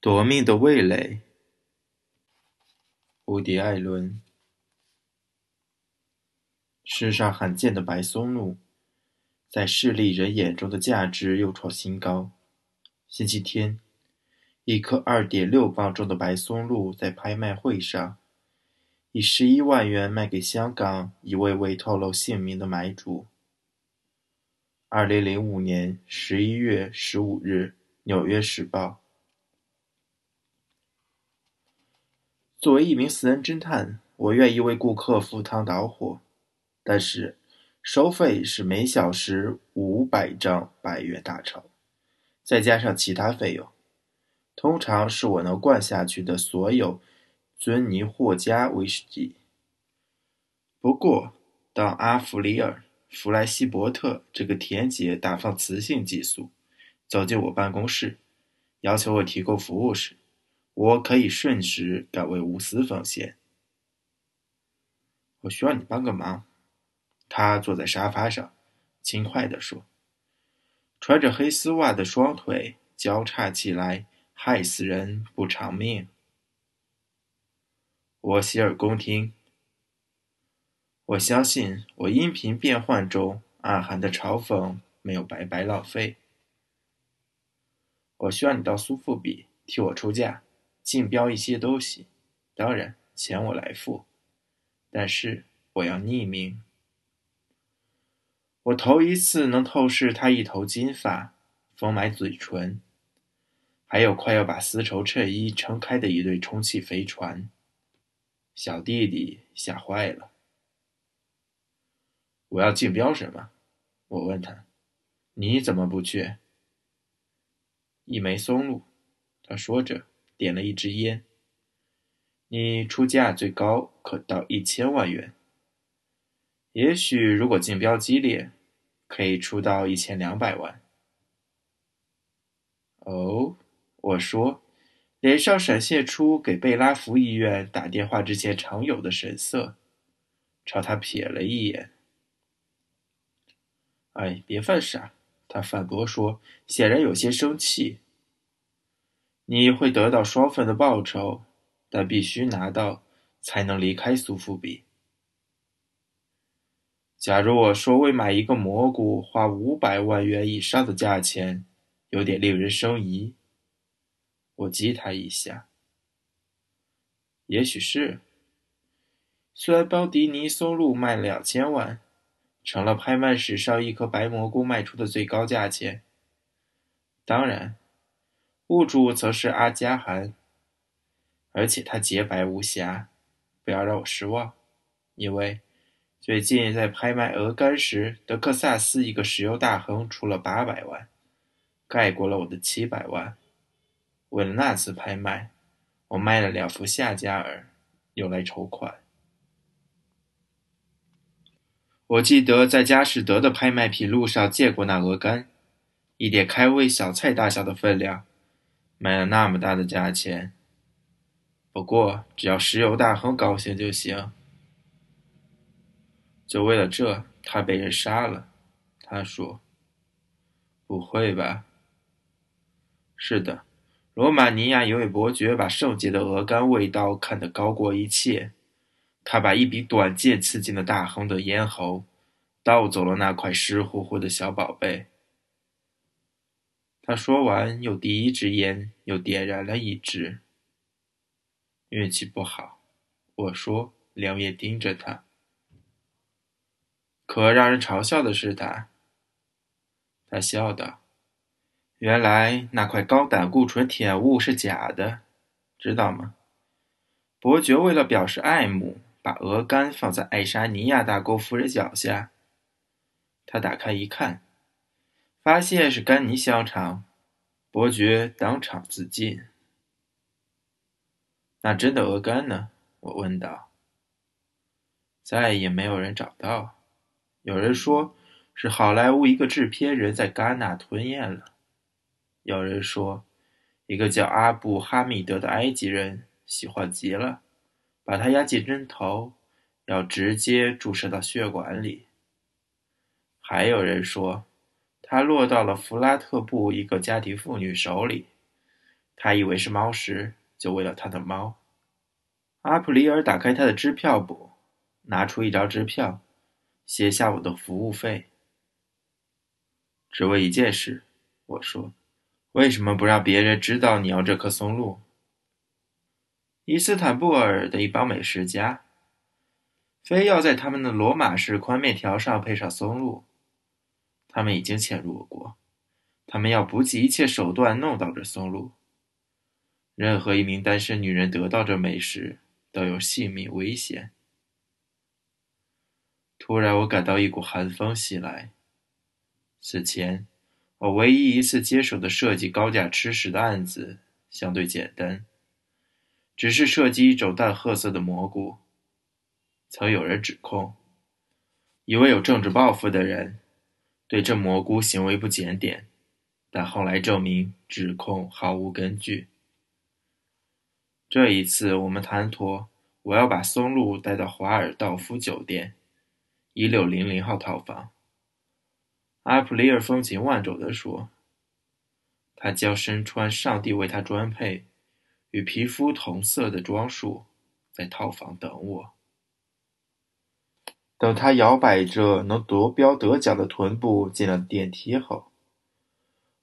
夺命的味蕾，伍迪·艾伦。世上罕见的白松露，在势利人眼中的价值又创新高。星期天，一颗二点六磅重的白松露在拍卖会上，以十一万元卖给香港一位未透露姓名的买主。二零零五年十一月十五日，《纽约时报》。作为一名私人侦探，我愿意为顾客赴汤蹈火，但是收费是每小时五百张百元大钞，再加上其他费用，通常是我能灌下去的所有尊尼霍加威士忌。不过，当阿弗里尔·弗莱西伯特这个田姐打放雌性激素，走进我办公室，要求我提供服务时，我可以瞬时改为无私奉献。我需要你帮个忙。他坐在沙发上，轻快地说：“穿着黑丝袜的双腿交叉起来，害死人不偿命。”我洗耳恭听。我相信我音频变换中暗含的嘲讽没有白白浪费。我需要你到苏富比替我出价。竞标一些东西，当然钱我来付，但是我要匿名。我头一次能透视他一头金发、丰满嘴唇，还有快要把丝绸衬衣撑开的一对充气飞船。小弟弟吓坏了。我要竞标什么？我问他。你怎么不去？一枚松露，他说着。点了一支烟。你出价最高可到一千万元。也许如果竞标激烈，可以出到一千两百万。哦，我说，脸上闪现出给贝拉福医院打电话之前常有的神色，朝他瞥了一眼。哎，别犯傻，他反驳说，显然有些生气。你会得到双份的报酬，但必须拿到才能离开苏富比。假如我说为买一个蘑菇花五百万元以上的价钱，有点令人生疑。我激他一下。也许是。虽然包迪尼松露卖两千万，成了拍卖史上一颗白蘑菇卖出的最高价钱。当然。物主则是阿加汗，而且他洁白无瑕。不要让我失望，因为最近在拍卖鹅肝时，德克萨斯一个石油大亨出了八百万，盖过了我的七百万。为了那次拍卖，我卖了两幅夏加尔，用来筹款。我记得在佳士得的拍卖品录上见过那鹅肝，一点开胃小菜大小的分量。卖了那么大的价钱，不过只要石油大亨高兴就行。就为了这，他被人杀了。他说：“不会吧？”是的，罗马尼亚一位伯爵把圣洁的鹅肝味道看得高过一切。他把一柄短剑刺进了大亨的咽喉，盗走了那块湿乎乎的小宝贝。他说完，又递一支烟，又点燃了一支。运气不好，我说，两眼盯着他。可让人嘲笑的是他。他笑道：“原来那块高胆固醇甜物是假的，知道吗？”伯爵为了表示爱慕，把鹅肝放在爱沙尼亚大公夫人脚下。他打开一看。发现是干泥香肠，伯爵当场自尽。那真的鹅肝呢？我问道。再也没有人找到。有人说是好莱坞一个制片人在戛纳吞咽了。有人说，一个叫阿布哈密德的埃及人喜欢极了，把它压进针头，要直接注射到血管里。还有人说。他落到了弗拉特布一个家庭妇女手里，他以为是猫食，就喂了他的猫。阿普里尔打开他的支票簿，拿出一张支票，写下我的服务费。只为一件事，我说：“为什么不让别人知道你要这棵松露？”伊斯坦布尔的一帮美食家，非要在他们的罗马式宽面条上配上松露。他们已经潜入我国，他们要不计一切手段弄到这松露。任何一名单身女人得到这美食，都有性命危险。突然，我感到一股寒风袭来。此前，我唯一一次接手的设计高价吃食的案子相对简单，只是设计一种淡褐色的蘑菇。曾有人指控一位有政治抱负的人对这蘑菇行为不检点，但后来证明指控毫无根据。这一次，我们谈妥，我要把松露带到华尔道夫酒店一六零零号套房。阿普利尔风情万种地说：“他将身穿上帝为他专配、与皮肤同色的装束，在套房等我。等他摇摆着能夺标得奖的臀部进了电梯后，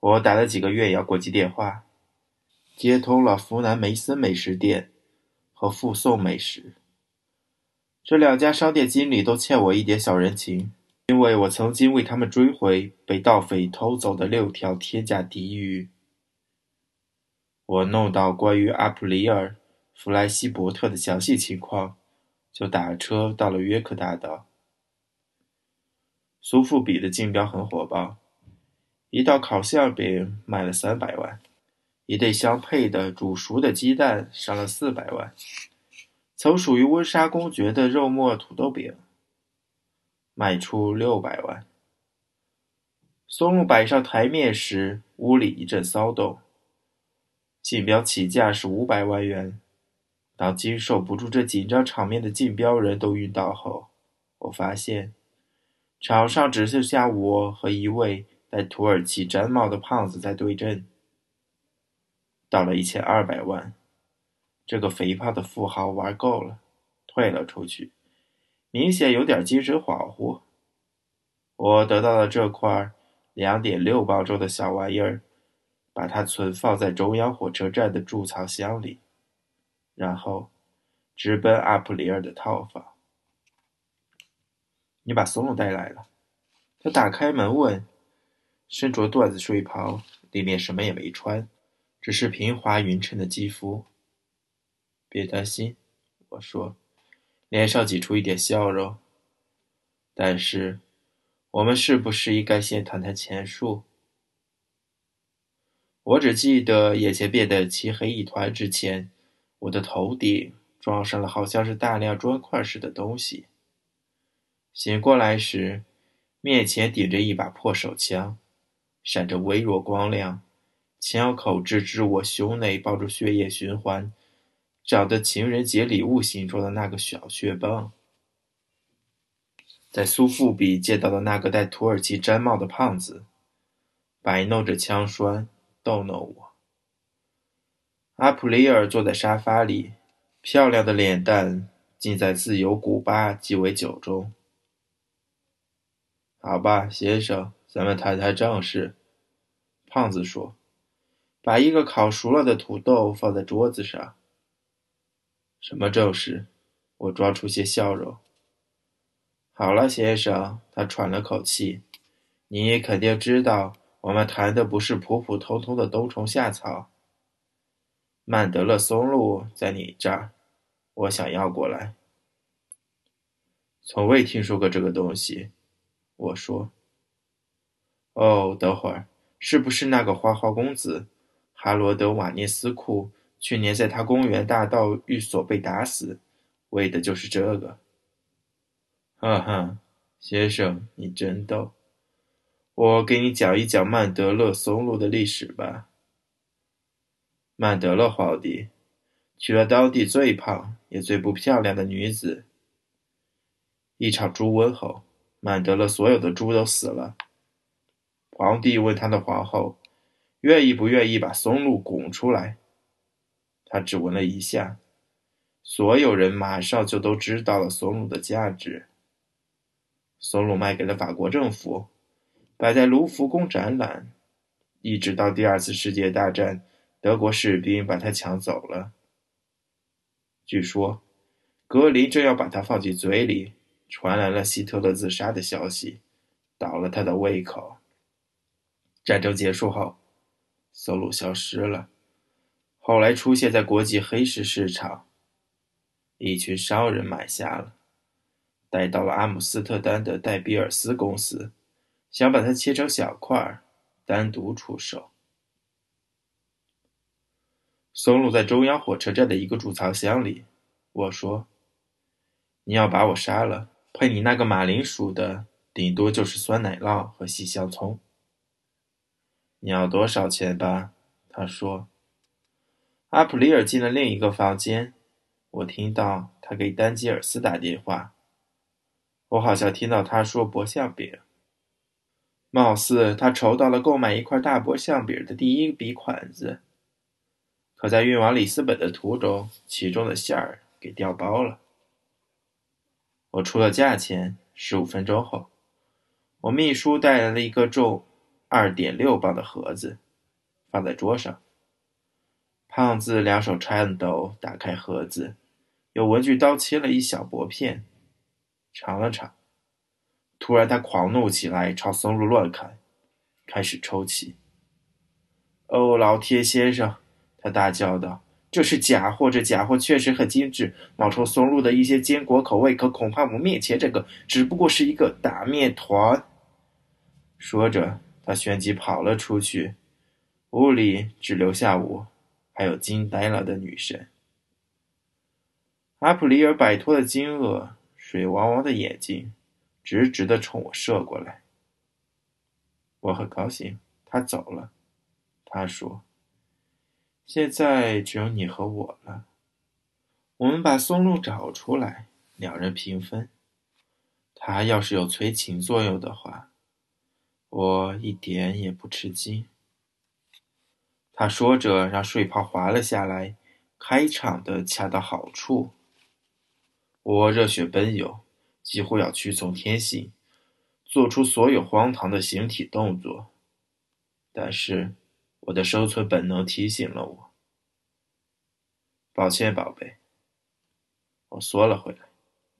我打了几个越洋国际电话，接通了福南梅森美食店和富颂美食。这两家商店经理都欠我一点小人情。”因为我曾经为他们追回被盗匪偷走的六条天价底鱼，我弄到关于阿普里尔·弗莱西伯特的详细情况，就打车到了约克大道。苏富比的竞标很火爆，一道烤馅饼卖了三百万，一对相配的煮熟的鸡蛋上了四百万，曾属于温莎公爵的肉末土豆饼。卖出六百万。松露摆上台面时，屋里一阵骚动。竞标起价是五百万元。当经受不住这紧张场面的竞标人都晕倒后，我发现场上只剩下我和一位戴土耳其毡帽的胖子在对阵。到了一千二百万，这个肥胖的富豪玩够了，退了出去。明显有点精神恍惚。我得到了这块两点六磅重的小玩意儿，把它存放在中央火车站的贮藏箱里，然后直奔阿普里尔的套房。你把松露带来了？他打开门问，身着缎子睡袍，里面什么也没穿，只是平滑匀称的肌肤。别担心，我说。脸上挤出一点笑容。但是，我们是不是应该先谈谈钱数？我只记得眼前变得漆黑一团之前，我的头顶装上了好像是大量砖块似的东西。醒过来时，面前顶着一把破手枪，闪着微弱光亮，枪口直指我胸内抱着血液循环。长得情人节礼物形状的那个小血泵，在苏富比见到的那个戴土耳其毡帽的胖子，摆弄着枪栓逗弄我。阿普里尔坐在沙发里，漂亮的脸蛋浸在自由古巴鸡尾酒中。好吧，先生，咱们谈谈正事。胖子说：“把一个烤熟了的土豆放在桌子上。”什么正事？我装出些笑容。好了，先生，他喘了口气。你肯定知道，我们谈的不是普普通通的冬虫夏草。曼德勒松露在你这儿，我想要过来。从未听说过这个东西，我说。哦，等会儿，是不是那个花花公子，哈罗德·瓦涅斯库？去年在他公园大道寓所被打死，为的就是这个。哈哈，先生，你真逗。我给你讲一讲曼德勒松露的历史吧。曼德勒皇帝娶了当地最胖也最不漂亮的女子。一场猪瘟后，曼德勒所有的猪都死了。皇帝问他的皇后，愿意不愿意把松露拱出来。他只闻了一下，所有人马上就都知道了松露的价值。松露卖给了法国政府，摆在卢浮宫展览，一直到第二次世界大战，德国士兵把它抢走了。据说，格林正要把它放进嘴里，传来了希特勒自杀的消息，倒了他的胃口。战争结束后，松露消失了。后来出现在国际黑市市场，一群商人买下了，带到了阿姆斯特丹的戴比尔斯公司，想把它切成小块，单独出售。松露在中央火车站的一个贮藏箱里。我说：“你要把我杀了，配你那个马铃薯的，顶多就是酸奶酪和细香葱。”你要多少钱吧？他说。阿普里尔进了另一个房间，我听到他给丹吉尔斯打电话。我好像听到他说薄馅饼。貌似他筹到了购买一块大薄馅饼的第一笔款子，可在运往里斯本的途中，其中的馅儿给掉包了。我出了价钱，十五分钟后，我秘书带来了一个重。二点六磅的盒子放在桌上。胖子两手颤抖，打开盒子，用文具刀切了一小薄片，尝了尝。突然，他狂怒起来，朝松露乱砍，开始抽泣。“哦，老天先生！”他大叫道，“这是假货！这假货确实很精致，冒充松露的一些坚果口味，可恐怕我们面前这个只不过是一个大面团。”说着。他旋即跑了出去，屋里只留下我，还有惊呆了的女神。阿普里尔摆脱了惊愕，水汪汪的眼睛直直的冲我射过来。我很高兴，他走了。他说：“现在只有你和我了，我们把松露找出来，两人平分。他要是有催情作用的话。”我一点也不吃惊。他说着，让睡袍滑了下来，开场的恰到好处。我热血奔涌，几乎要屈从天性，做出所有荒唐的形体动作。但是，我的生存本能提醒了我。抱歉，宝贝。我缩了回来，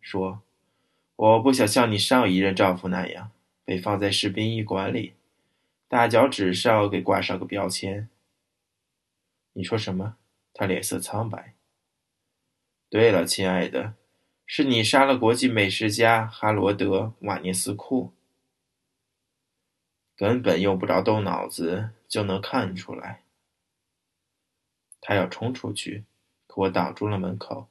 说：“我不想像你上一任丈夫那样。”被放在士兵医馆里，大脚趾上给挂上个标签。你说什么？他脸色苍白。对了，亲爱的，是你杀了国际美食家哈罗德·瓦涅斯库，根本用不着动脑子就能看出来。他要冲出去，可我挡住了门口。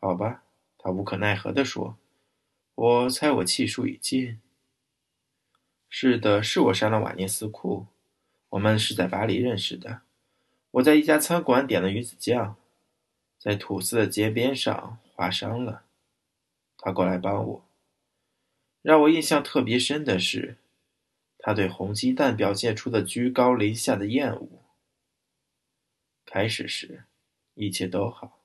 好吧，他无可奈何地说：“我猜我气数已尽。”是的，是我杀了瓦涅斯库。我们是在巴黎认识的。我在一家餐馆点了鱼子酱，在吐司的街边上划伤了。他过来帮我。让我印象特别深的是，他对红鸡蛋表现出的居高临下的厌恶。开始时，一切都好。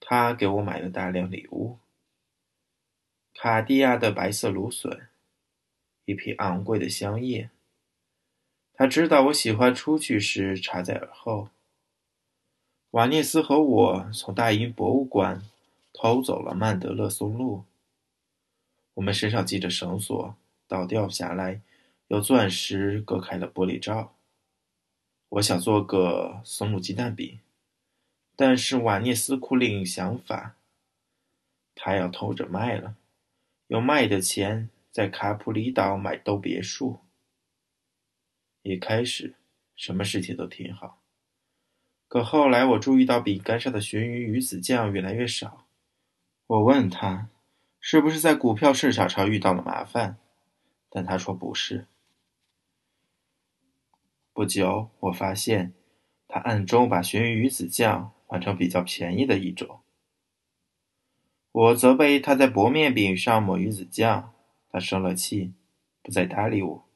他给我买了大量礼物：卡地亚的白色芦笋。一批昂贵的香叶。他知道我喜欢出去时插在耳后。瓦涅斯和我从大英博物馆偷走了曼德勒松露。我们身上系着绳索，倒掉下来，用钻石割开了玻璃罩。我想做个松露鸡蛋饼，但是瓦涅斯库另想法，他要偷着卖了，用卖的钱。在卡普里岛买栋别墅。一开始，什么事情都挺好。可后来，我注意到饼干上的鲟鱼鱼子酱越来越少。我问他，是不是在股票市场上遇到了麻烦，但他说不是。不久，我发现他暗中把鲟鱼鱼子酱换成比较便宜的一种。我责备他在薄面饼上抹鱼子酱。他生了气，不再搭理我。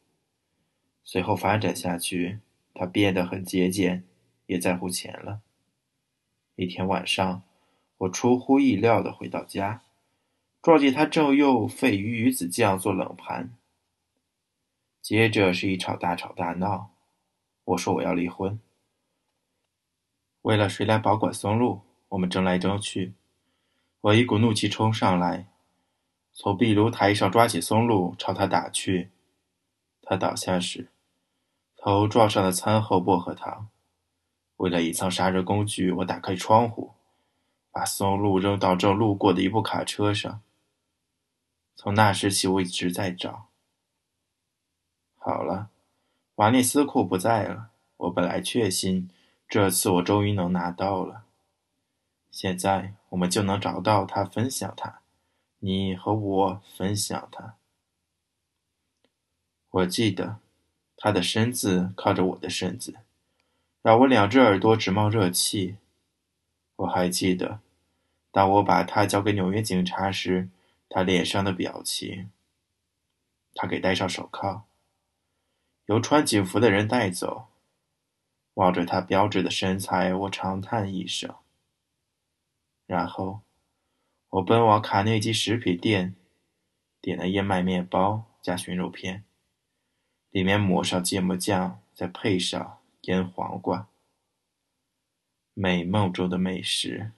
随后发展下去，他变得很节俭，也在乎钱了。一天晚上，我出乎意料地回到家，撞见他正用鲱鱼鱼子酱做冷盘。接着是一场大吵大闹，我说我要离婚。为了谁来保管松露，我们争来争去。我一股怒气冲上来，从壁炉台上抓起松露朝他打去。他倒下时，头撞上了餐后薄荷糖。为了隐藏杀人工具，我打开窗户，把松露扔到正路过的一部卡车上。从那时起，我一直在找。好了，瓦涅斯库不在了。我本来确信。这次我终于能拿到了，现在我们就能找到它，分享它，你和我分享它。我记得，他的身子靠着我的身子，让我两只耳朵直冒热气。我还记得，当我把他交给纽约警察时，他脸上的表情。他给戴上手铐，由穿警服的人带走。望着他标致的身材，我长叹一声。然后，我奔往卡内基食品店，点了燕麦面包加熏肉片，里面抹上芥末酱，再配上腌黄瓜。美梦中的美食。